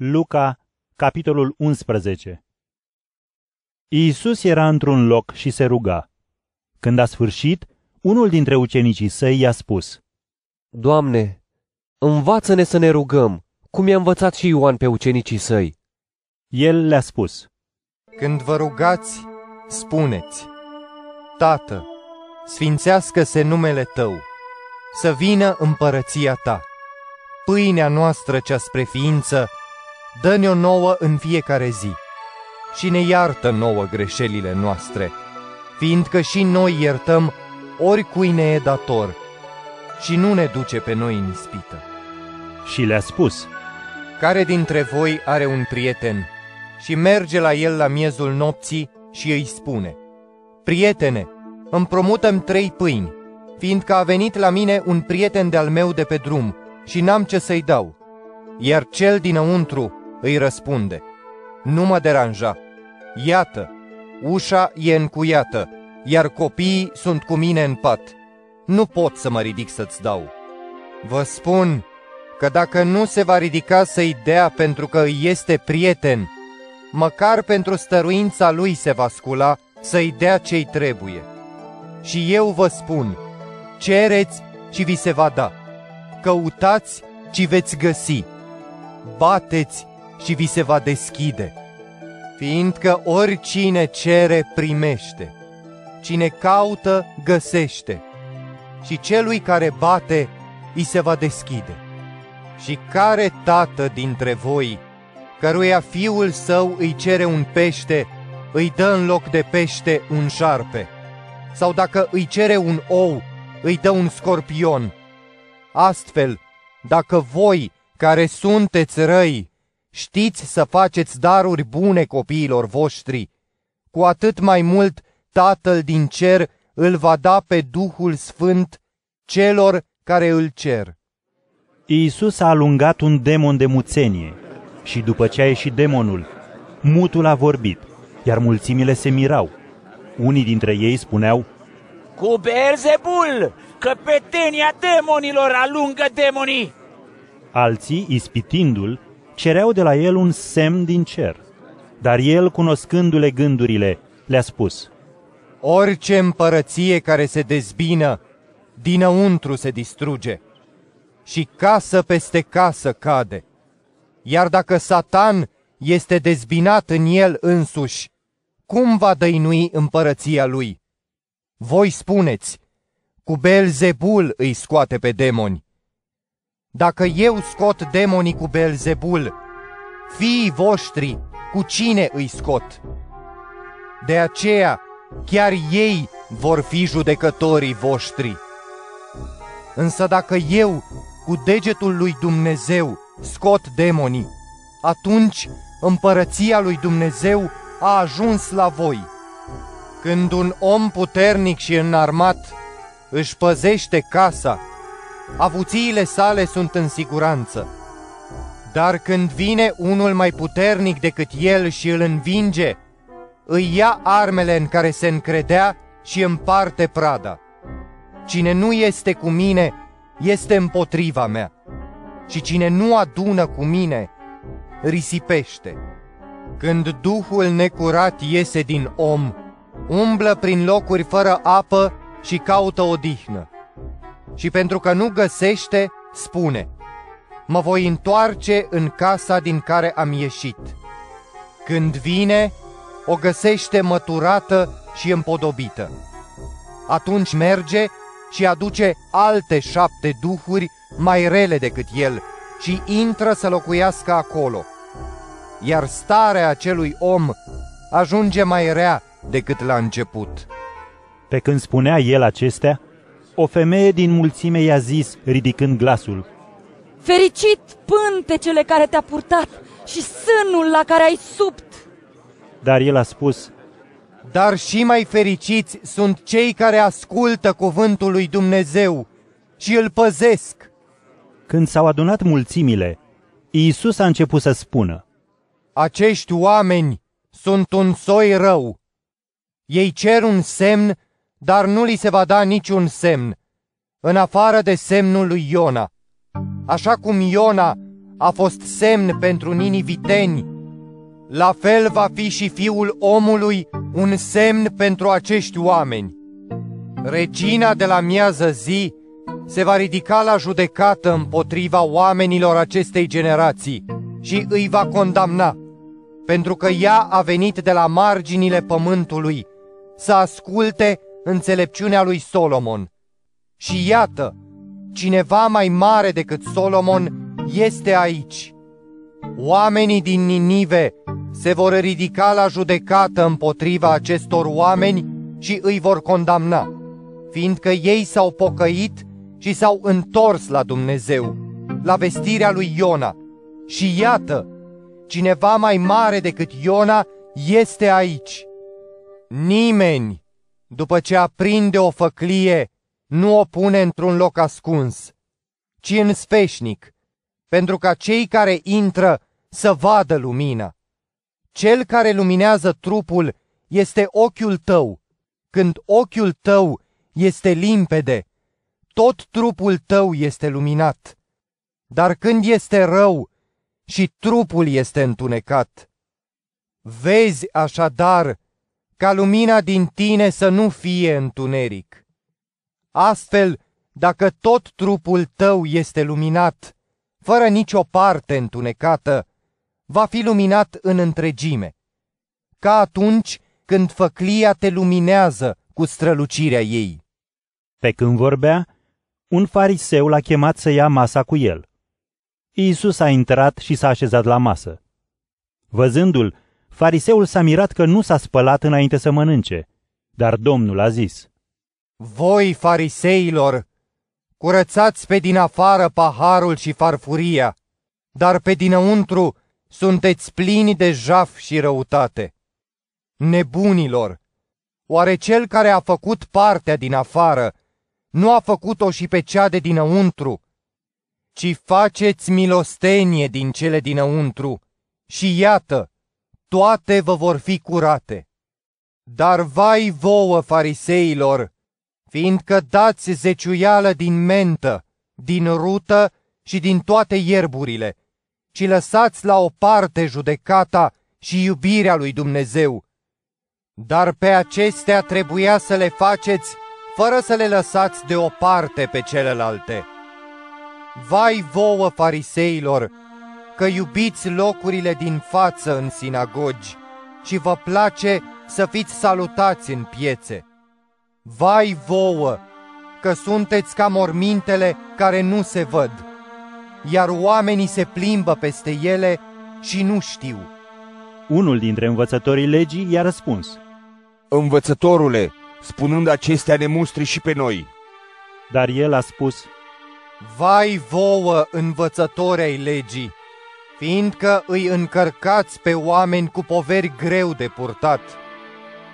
Luca, capitolul 11 Iisus era într-un loc și se ruga. Când a sfârșit, unul dintre ucenicii săi i-a spus, Doamne, învață-ne să ne rugăm, cum i-a învățat și Ioan pe ucenicii săi. El le-a spus, Când vă rugați, spuneți, Tată, sfințească-se numele Tău, să vină împărăția Ta. Pâinea noastră cea spre ființă, dă-ne-o nouă în fiecare zi și ne iartă nouă greșelile noastre, fiindcă și noi iertăm oricui ne e dator și nu ne duce pe noi în ispită. și le-a spus, Care dintre voi are un prieten și merge la el la miezul nopții și îi spune, Prietene, împrumutăm trei pâini, fiindcă a venit la mine un prieten de-al meu de pe drum și n-am ce să-i dau. Iar cel dinăuntru îi răspunde, Nu mă deranja, iată, ușa e încuiată, iar copiii sunt cu mine în pat. Nu pot să mă ridic să-ți dau. Vă spun că dacă nu se va ridica să-i dea pentru că îi este prieten, măcar pentru stăruința lui se va scula să-i dea ce-i trebuie. Și eu vă spun, cereți și vi se va da, căutați și veți găsi, bateți și vi se va deschide, fiindcă oricine cere primește, cine caută găsește și celui care bate îi se va deschide. Și care tată dintre voi, căruia fiul său îi cere un pește, îi dă în loc de pește un șarpe? Sau dacă îi cere un ou, îi dă un scorpion? Astfel, dacă voi, care sunteți răi, știți să faceți daruri bune copiilor voștri, cu atât mai mult Tatăl din cer îl va da pe Duhul Sfânt celor care îl cer. Iisus a alungat un demon de muțenie și după ce a ieșit demonul, mutul a vorbit, iar mulțimile se mirau. Unii dintre ei spuneau, Cu Beelzebul, căpetenia demonilor alungă demonii! alții, ispitindu-l, cereau de la el un semn din cer. Dar el, cunoscându-le gândurile, le-a spus, Orice împărăție care se dezbină, dinăuntru se distruge și casă peste casă cade. Iar dacă Satan este dezbinat în el însuși, cum va dăinui împărăția lui? Voi spuneți, cu Belzebul îi scoate pe demoni. Dacă eu scot demonii cu Belzebul, fiii voștri, cu cine îi scot? De aceea, chiar ei vor fi judecătorii voștri. Însă dacă eu, cu degetul lui Dumnezeu, scot demonii, atunci împărăția lui Dumnezeu a ajuns la voi. Când un om puternic și înarmat își păzește casa, avuțiile sale sunt în siguranță. Dar când vine unul mai puternic decât el și îl învinge, îi ia armele în care se încredea și împarte prada. Cine nu este cu mine, este împotriva mea. Și cine nu adună cu mine, risipește. Când Duhul necurat iese din om, umblă prin locuri fără apă și caută odihnă. Și pentru că nu găsește, spune, mă voi întoarce în casa din care am ieșit. Când vine, o găsește măturată și împodobită. Atunci merge și aduce alte șapte duhuri mai rele decât el și intră să locuiască acolo. Iar starea acelui om ajunge mai rea decât la început. Pe când spunea el acestea, o femeie din mulțime i-a zis, ridicând glasul, Fericit pântecele care te-a purtat și sânul la care ai subt. dar el a spus, Dar și mai fericiți sunt cei care ascultă cuvântul lui Dumnezeu și îl păzesc. Când s-au adunat mulțimile, Iisus a început să spună, Acești oameni sunt un soi rău. Ei cer un semn, dar nu li se va da niciun semn, în afară de semnul lui Iona. Așa cum Iona a fost semn pentru niniviteni, la fel va fi și fiul omului un semn pentru acești oameni. Regina de la miază zi se va ridica la judecată împotriva oamenilor acestei generații și îi va condamna, pentru că ea a venit de la marginile pământului să asculte înțelepciunea lui Solomon. Și iată, cineva mai mare decât Solomon este aici. Oamenii din Ninive se vor ridica la judecată împotriva acestor oameni și îi vor condamna, fiindcă ei s-au pocăit și s-au întors la Dumnezeu, la vestirea lui Iona. Și iată, cineva mai mare decât Iona este aici. Nimeni, după ce aprinde o făclie, nu o pune într-un loc ascuns, ci în sfeșnic, pentru ca cei care intră să vadă lumina. Cel care luminează trupul este ochiul tău. Când ochiul tău este limpede, tot trupul tău este luminat. Dar când este rău și trupul este întunecat, vezi așadar ca lumina din tine să nu fie întuneric. Astfel, dacă tot trupul tău este luminat, fără nicio parte întunecată, va fi luminat în întregime, ca atunci când făclia te luminează cu strălucirea ei. Pe când vorbea, un fariseu l-a chemat să ia masa cu el. Iisus a intrat și s-a așezat la masă. Văzându-l, fariseul s-a mirat că nu s-a spălat înainte să mănânce, dar Domnul a zis, Voi, fariseilor, curățați pe din afară paharul și farfuria, dar pe dinăuntru sunteți plini de jaf și răutate. Nebunilor! Oare cel care a făcut partea din afară nu a făcut-o și pe cea de dinăuntru? Ci faceți milostenie din cele dinăuntru și iată, toate vă vor fi curate. Dar vai vouă, fariseilor, fiindcă dați zeciuială din mentă, din rută și din toate ierburile, ci lăsați la o parte judecata și iubirea lui Dumnezeu. Dar pe acestea trebuia să le faceți fără să le lăsați deoparte pe celelalte. Vai vouă, fariseilor, că iubiți locurile din față în sinagogi și vă place să fiți salutați în piețe. Vai vouă, că sunteți ca mormintele care nu se văd iar oamenii se plimbă peste ele și nu știu. Unul dintre învățătorii legii i-a răspuns. Învățătorule, spunând acestea ne mustri și pe noi. Dar el a spus, Vai vouă, învățători ai legii, fiindcă îi încărcați pe oameni cu poveri greu de purtat,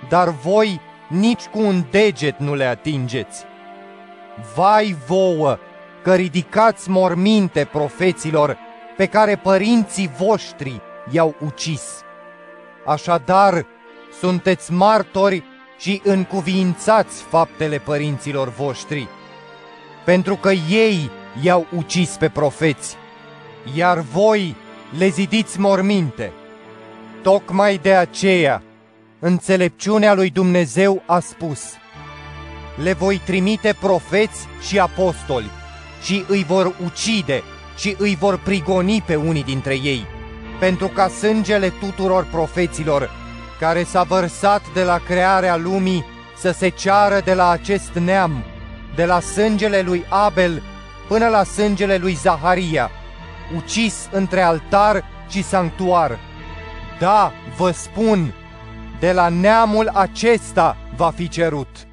dar voi nici cu un deget nu le atingeți. Vai vouă, că ridicați morminte profeților pe care părinții voștri i-au ucis. Așadar, sunteți martori și încuviințați faptele părinților voștri, pentru că ei i-au ucis pe profeți, iar voi le zidiți morminte. Tocmai de aceea, înțelepciunea lui Dumnezeu a spus, le voi trimite profeți și apostoli, și îi vor ucide și îi vor prigoni pe unii dintre ei, pentru ca sângele tuturor profeților care s-a vărsat de la crearea lumii să se ceară de la acest neam, de la sângele lui Abel până la sângele lui Zaharia, ucis între altar și sanctuar. Da, vă spun, de la neamul acesta va fi cerut.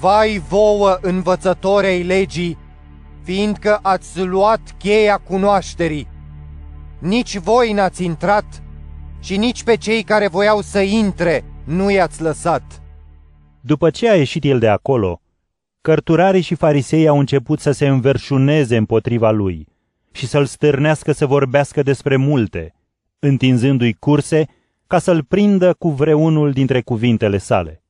Vai vouă, învățătorei legii, fiindcă ați luat cheia cunoașterii. Nici voi n-ați intrat și nici pe cei care voiau să intre nu i-ați lăsat. După ce a ieșit el de acolo, cărturarii și farisei au început să se înverșuneze împotriva lui și să-l stârnească să vorbească despre multe, întinzându-i curse ca să-l prindă cu vreunul dintre cuvintele sale.